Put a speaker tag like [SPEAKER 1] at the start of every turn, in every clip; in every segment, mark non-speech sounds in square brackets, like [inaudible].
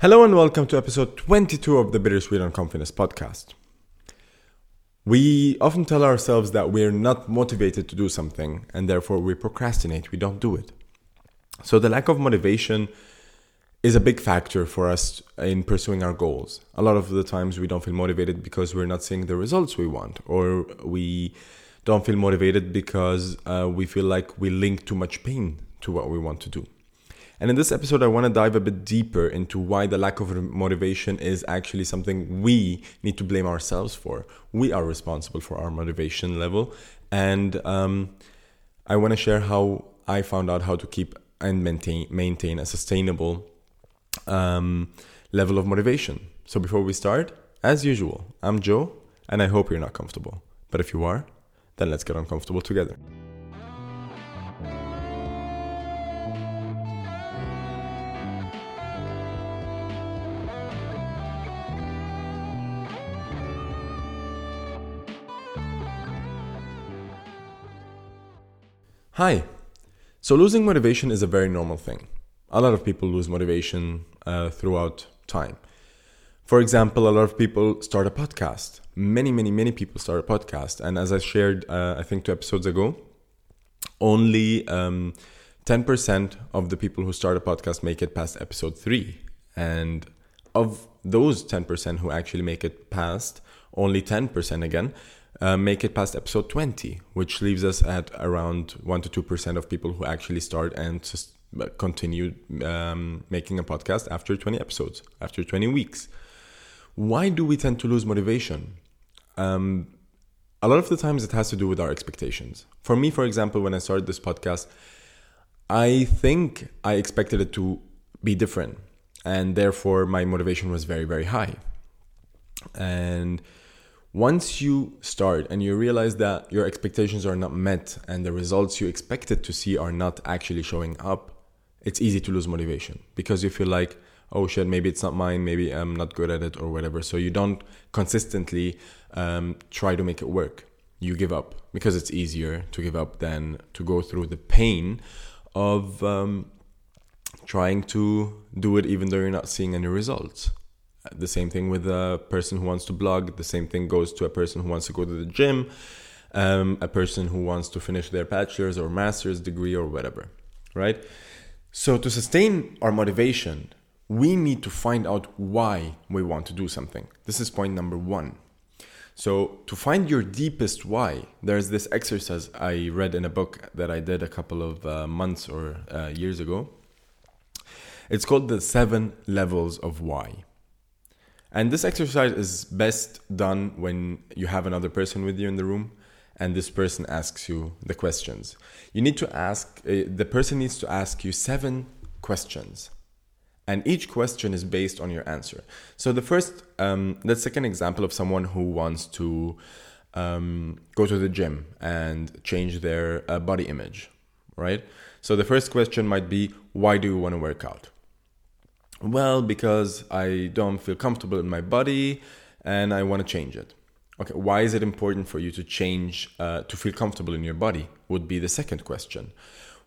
[SPEAKER 1] Hello and welcome to episode 22 of the Bittersweet Uncomfyness podcast. We often tell ourselves that we're not motivated to do something and therefore we procrastinate, we don't do it. So, the lack of motivation is a big factor for us in pursuing our goals. A lot of the times we don't feel motivated because we're not seeing the results we want, or we don't feel motivated because uh, we feel like we link too much pain to what we want to do. And in this episode, I want to dive a bit deeper into why the lack of motivation is actually something we need to blame ourselves for. We are responsible for our motivation level. And um, I want to share how I found out how to keep and maintain, maintain a sustainable um, level of motivation. So before we start, as usual, I'm Joe, and I hope you're not comfortable. But if you are, then let's get uncomfortable together. Hi. So, losing motivation is a very normal thing. A lot of people lose motivation uh, throughout time. For example, a lot of people start a podcast. Many, many, many people start a podcast. And as I shared, uh, I think two episodes ago, only um, 10% of the people who start a podcast make it past episode three. And of those 10% who actually make it past, only 10% again uh, make it past episode 20, which leaves us at around 1 to 2% of people who actually start and uh, continue um, making a podcast after 20 episodes, after 20 weeks. Why do we tend to lose motivation? Um, a lot of the times it has to do with our expectations. For me, for example, when I started this podcast, I think I expected it to be different. And therefore, my motivation was very, very high. And once you start and you realize that your expectations are not met and the results you expected to see are not actually showing up, it's easy to lose motivation because you feel like, oh shit, maybe it's not mine, maybe I'm not good at it or whatever. So you don't consistently um, try to make it work. You give up because it's easier to give up than to go through the pain of um, trying to do it even though you're not seeing any results. The same thing with a person who wants to blog. The same thing goes to a person who wants to go to the gym, um, a person who wants to finish their bachelor's or master's degree or whatever, right? So, to sustain our motivation, we need to find out why we want to do something. This is point number one. So, to find your deepest why, there's this exercise I read in a book that I did a couple of uh, months or uh, years ago. It's called The Seven Levels of Why. And this exercise is best done when you have another person with you in the room and this person asks you the questions. You need to ask, uh, the person needs to ask you seven questions. And each question is based on your answer. So, the first, um, let's take an example of someone who wants to um, go to the gym and change their uh, body image, right? So, the first question might be, why do you want to work out? Well, because I don't feel comfortable in my body and I want to change it. Okay, why is it important for you to change, uh, to feel comfortable in your body? Would be the second question.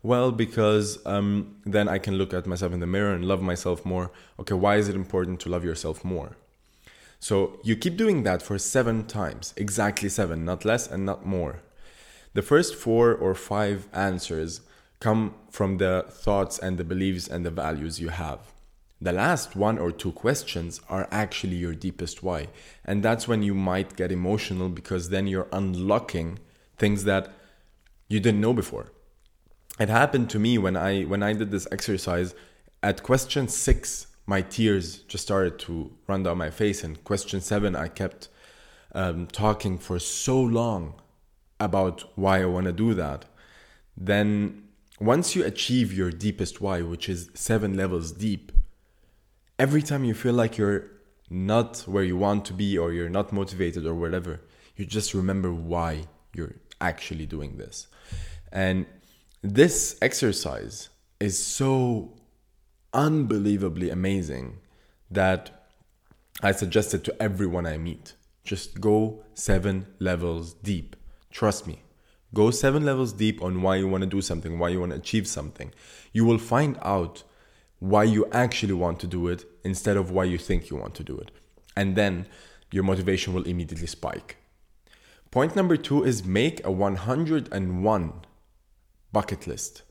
[SPEAKER 1] Well, because um, then I can look at myself in the mirror and love myself more. Okay, why is it important to love yourself more? So you keep doing that for seven times, exactly seven, not less and not more. The first four or five answers come from the thoughts and the beliefs and the values you have. The last one or two questions are actually your deepest why. And that's when you might get emotional because then you're unlocking things that you didn't know before. It happened to me when I when I did this exercise at question 6 my tears just started to run down my face and question 7 I kept um, talking for so long about why I want to do that. Then once you achieve your deepest why, which is 7 levels deep, every time you feel like you're not where you want to be or you're not motivated or whatever, you just remember why you're actually doing this. And this exercise is so unbelievably amazing that I suggest it to everyone I meet. Just go seven levels deep. Trust me. Go seven levels deep on why you want to do something, why you want to achieve something. You will find out why you actually want to do it instead of why you think you want to do it. And then your motivation will immediately spike. Point number two is make a 101 bucket list.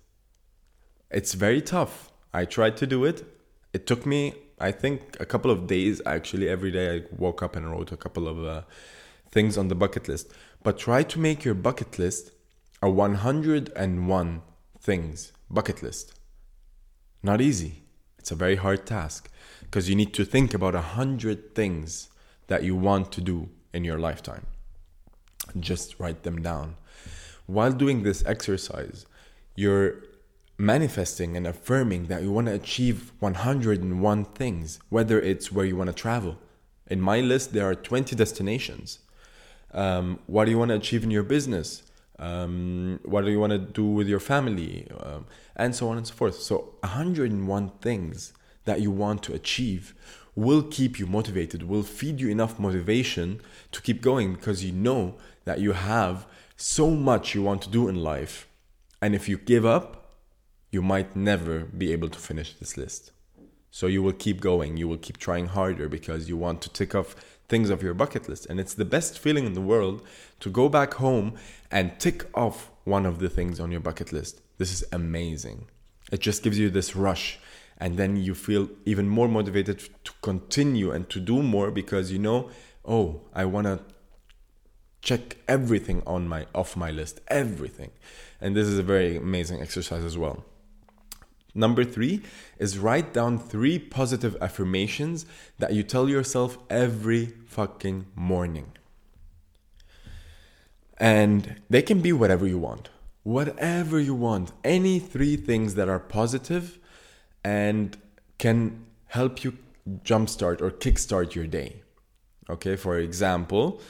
[SPEAKER 1] It's very tough. I tried to do it. It took me, I think, a couple of days actually. Every day I woke up and wrote a couple of uh, things on the bucket list. But try to make your bucket list a 101 things bucket list. Not easy. It's a very hard task because you need to think about a hundred things that you want to do in your lifetime. Just write them down. While doing this exercise, you're manifesting and affirming that you want to achieve 101 things, whether it's where you want to travel. In my list, there are 20 destinations. Um, what do you want to achieve in your business? Um, what do you want to do with your family? Um, and so on and so forth. So, 101 things that you want to achieve will keep you motivated, will feed you enough motivation to keep going because you know that you have so much you want to do in life. And if you give up, you might never be able to finish this list. So you will keep going, you will keep trying harder because you want to tick off things of your bucket list. And it's the best feeling in the world to go back home and tick off one of the things on your bucket list. This is amazing. It just gives you this rush and then you feel even more motivated to continue and to do more because you know oh i want to check everything on my off my list everything and this is a very amazing exercise as well number 3 is write down 3 positive affirmations that you tell yourself every fucking morning and they can be whatever you want whatever you want any 3 things that are positive and can help you jumpstart or kickstart your day. Okay, for example,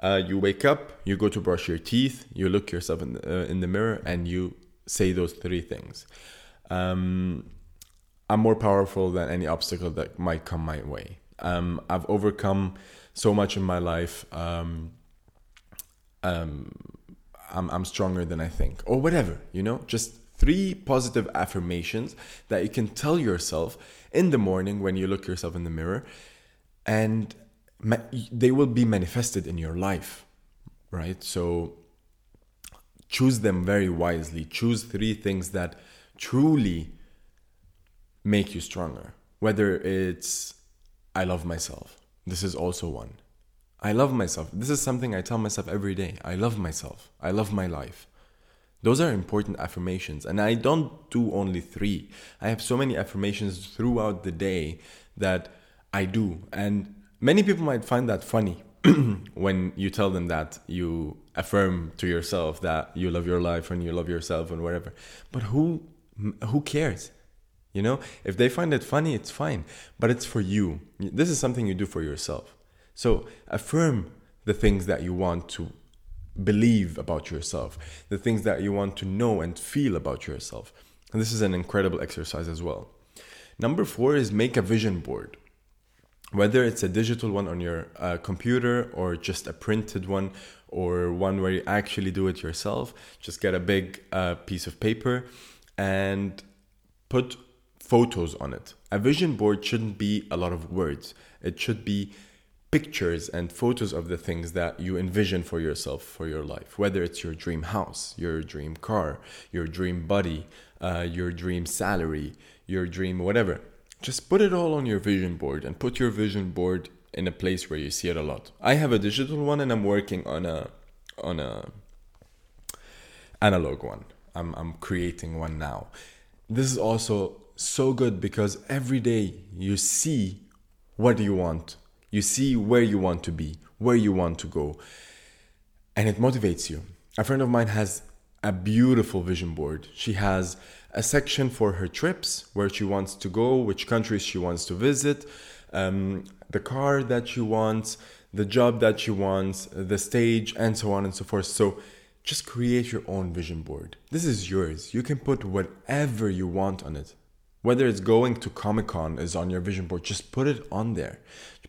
[SPEAKER 1] uh, you wake up, you go to brush your teeth, you look yourself in the, uh, in the mirror, and you say those three things. Um, I'm more powerful than any obstacle that might come my way. Um, I've overcome so much in my life. Um, um I'm, I'm stronger than I think, or whatever, you know, just three positive affirmations that you can tell yourself in the morning when you look yourself in the mirror and they will be manifested in your life right so choose them very wisely choose three things that truly make you stronger whether it's i love myself this is also one i love myself this is something i tell myself every day i love myself i love my life those are important affirmations. And I don't do only three. I have so many affirmations throughout the day that I do. And many people might find that funny [clears throat] when you tell them that you affirm to yourself that you love your life and you love yourself and whatever. But who who cares? You know, if they find it funny, it's fine. But it's for you. This is something you do for yourself. So affirm the things that you want to believe about yourself, the things that you want to know and feel about yourself. And this is an incredible exercise as well. Number four is make a vision board. Whether it's a digital one on your uh, computer or just a printed one or one where you actually do it yourself, just get a big uh, piece of paper and put photos on it. A vision board shouldn't be a lot of words, it should be pictures and photos of the things that you envision for yourself for your life whether it's your dream house your dream car your dream body uh, your dream salary your dream whatever. Just put it all on your vision board and put your vision board in a place where you see it a lot. I have a digital one and i'm working on a on a analog one i'm, I'm creating one now this is also so good because every day you see what you want you see where you want to be, where you want to go, and it motivates you. A friend of mine has a beautiful vision board. She has a section for her trips, where she wants to go, which countries she wants to visit, um, the car that she wants, the job that she wants, the stage, and so on and so forth. So just create your own vision board. This is yours. You can put whatever you want on it. Whether it's going to Comic Con is on your vision board, just put it on there.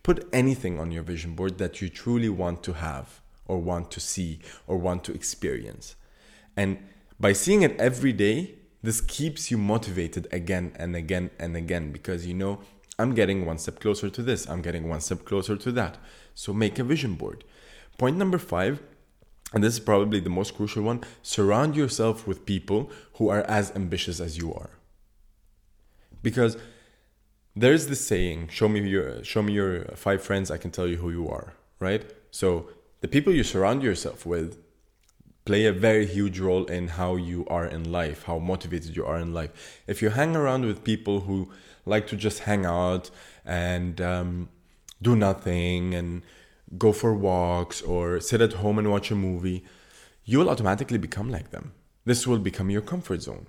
[SPEAKER 1] Put anything on your vision board that you truly want to have, or want to see, or want to experience. And by seeing it every day, This keeps you motivated again and again and again because you know I'm getting one step closer to this, I'm getting one step closer to that. So make a vision board. Point number five, and this is probably the most crucial one surround yourself with people who are as ambitious as you are. Because there's this saying, show me your show me your five friends, I can tell you who you are, right? So the people you surround yourself with play a very huge role in how you are in life, how motivated you are in life. If you hang around with people who like to just hang out and um, do nothing and go for walks or sit at home and watch a movie, you will automatically become like them. This will become your comfort zone.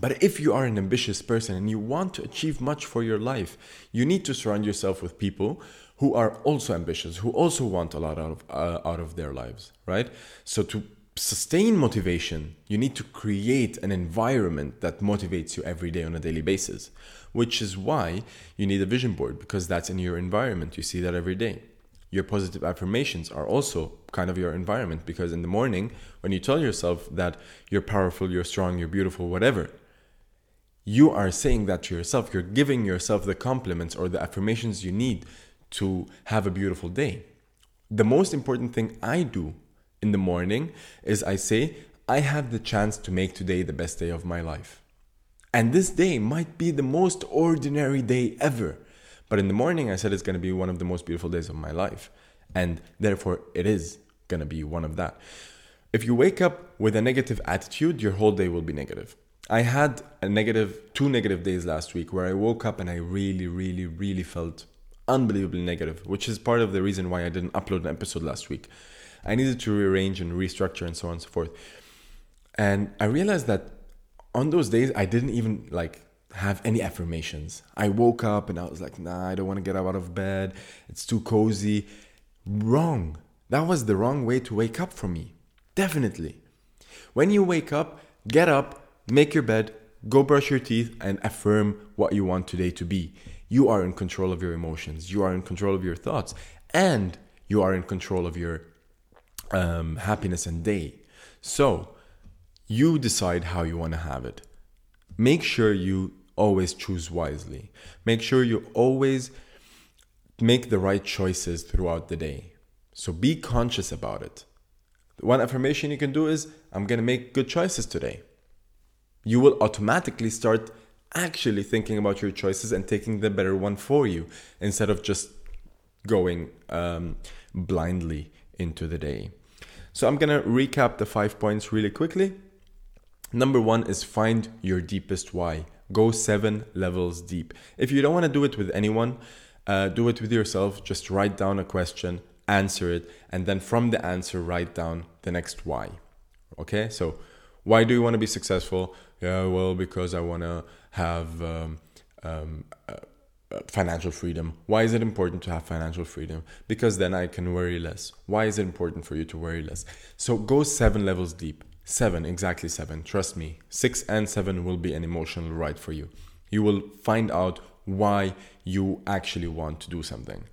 [SPEAKER 1] But if you are an ambitious person and you want to achieve much for your life, you need to surround yourself with people who are also ambitious, who also want a lot out of, uh, out of their lives, right? So to sustain motivation, you need to create an environment that motivates you every day on a daily basis, which is why you need a vision board because that's in your environment. You see that every day. Your positive affirmations are also kind of your environment because in the morning, when you tell yourself that you're powerful, you're strong, you're beautiful, whatever, you are saying that to yourself. You're giving yourself the compliments or the affirmations you need to have a beautiful day. The most important thing I do in the morning is I say, I have the chance to make today the best day of my life. And this day might be the most ordinary day ever. But in the morning, I said it's going to be one of the most beautiful days of my life. And therefore, it is going to be one of that. If you wake up with a negative attitude, your whole day will be negative. I had a negative, two negative days last week where I woke up and I really, really, really felt unbelievably negative, which is part of the reason why I didn't upload an episode last week. I needed to rearrange and restructure and so on and so forth. And I realized that on those days, I didn't even like have any affirmations. I woke up and I was like, nah, I don't want to get out of bed. It's too cozy. Wrong. That was the wrong way to wake up for me. Definitely. When you wake up, get up, make your bed, go brush your teeth, and affirm what you want today to be. You are in control of your emotions, you are in control of your thoughts, and you are in control of your um, happiness and day. So, you decide how you want to have it. Make sure you always choose wisely. Make sure you always make the right choices throughout the day. So be conscious about it. One affirmation you can do is I'm going to make good choices today you will automatically start actually thinking about your choices and taking the better one for you instead of just going um, blindly into the day. So I'm gonna recap the five points really quickly. Number one is find your deepest why. Go seven levels deep. If you don't wanna do it with anyone, uh, do it with yourself. Just write down a question, answer it, and then from the answer, write down the next why. Okay, so why do you want to be successful? Yeah, well, because I want to have um, um, uh, uh, financial freedom. Why is it important to have financial freedom? Because then I can worry less. Why is it important for you to worry less? So go seven levels deep. Seven, exactly seven. Trust me. Six and seven will be an emotional ride for you. You will find out why you actually want to do something.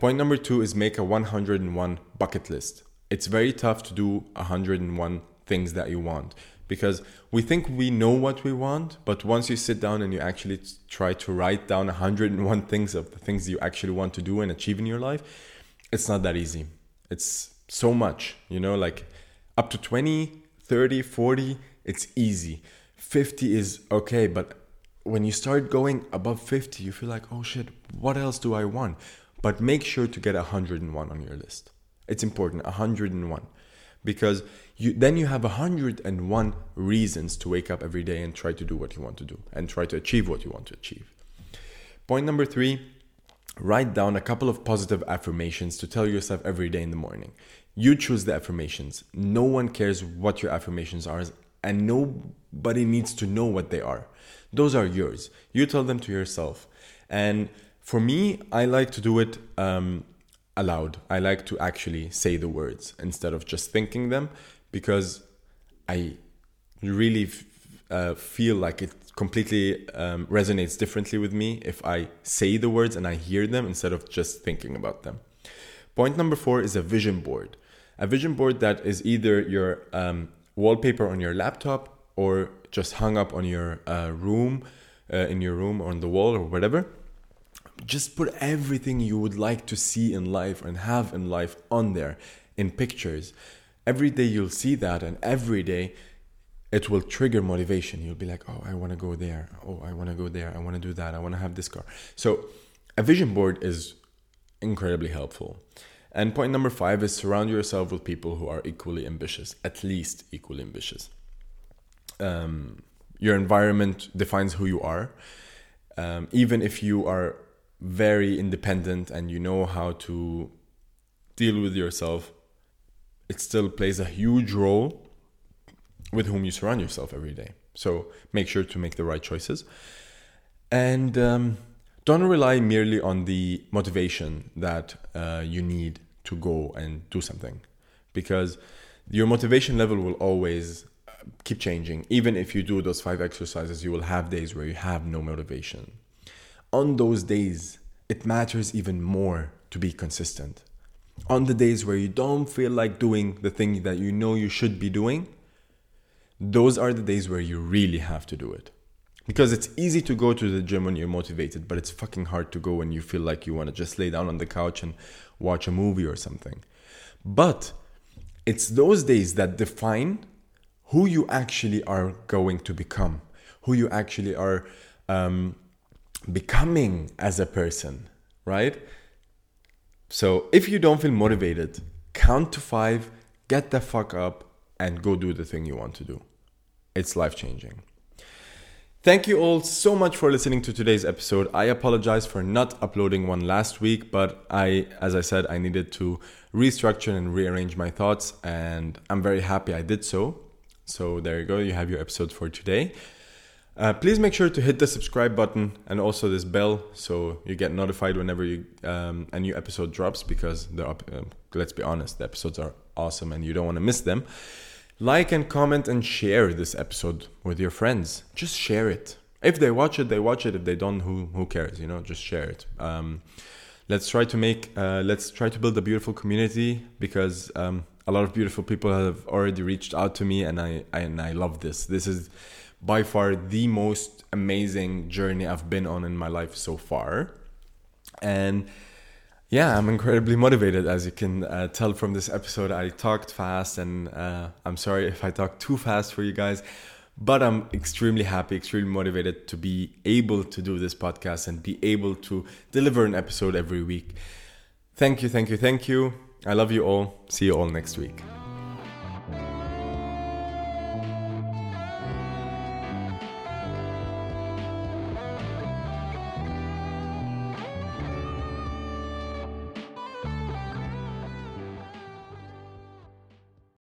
[SPEAKER 1] Point number two is make a 101 bucket list. It's very tough to do 101 things that you want because we think we know what we want but once you sit down and you actually try to write down 101 things of the things you actually want to do and achieve in your life it's not that easy it's so much you know like up to 20 30 40 it's easy. 50 is okay but when you start going above 50 you feel like oh shit what else do i want? But make sure to get 101 on your list. It's important 101 because you then you have 101 reasons to wake up every day and try to do what you want to do and try to achieve what you want to achieve. Point number 3, write down a couple of positive affirmations to tell yourself every day in the morning. You choose the affirmations. No one cares what your affirmations are and nobody needs to know what they are. Those are yours. You tell them to yourself. And for me, I like to do it um, aloud. I like to actually say the words instead of just thinking them because I really uh, feel like it completely um, resonates differently with me if I say the words and I hear them instead of just thinking about them. Point number four is a vision board. A vision board that is either your um, wallpaper on your laptop or just hung up on your uh, room, uh, in your room or on the wall or whatever. Just put everything you would like to see in life and have in life on there in pictures. Every day you'll see that, and every day it will trigger motivation. You'll be like, oh, I want to go there. Oh, I want to go there. I want to do that. I want to have this car. So, a vision board is incredibly helpful. And point number five is surround yourself with people who are equally ambitious, at least equally ambitious. Um, your environment defines who you are. Um, even if you are very independent and you know how to deal with yourself, it still plays a huge role with whom you surround yourself every day. So make sure to make the right choices. And um, don't rely merely on the motivation that uh, you need to go and do something because your motivation level will always uh, keep changing even if you do those five exercises you will have days where you have no motivation on those days it matters even more to be consistent on the days where you don't feel like doing the thing that you know you should be doing those are the days where you really have to do it because it's easy to go to the gym when you're motivated, but it's fucking hard to go when you feel like you want to just lay down on the couch and watch a movie or something. But it's those days that define who you actually are going to become, who you actually are um, becoming as a person, right? So if you don't feel motivated, count to five, get the fuck up, and go do the thing you want to do. It's life changing. Thank you all so much for listening to today's episode. I apologize for not uploading one last week, but I, as I said, I needed to restructure and rearrange my thoughts, and I'm very happy I did so. So there you go, you have your episode for today. Uh, please make sure to hit the subscribe button and also this bell so you get notified whenever you, um, a new episode drops because uh, let's be honest, the episodes are awesome and you don't want to miss them. Like and comment and share this episode with your friends. Just share it. If they watch it, they watch it. If they don't, who who cares? You know, just share it. Um, let's try to make uh, let's try to build a beautiful community because um, a lot of beautiful people have already reached out to me, and I, I and I love this. This is by far the most amazing journey I've been on in my life so far, and yeah, I'm incredibly motivated, as you can uh, tell from this episode. I talked fast, and uh, I'm sorry if I talked too fast for you guys, but I'm extremely happy, extremely motivated to be able to do this podcast and be able to deliver an episode every week. Thank you, thank you, thank you. I love you all. See you all next week.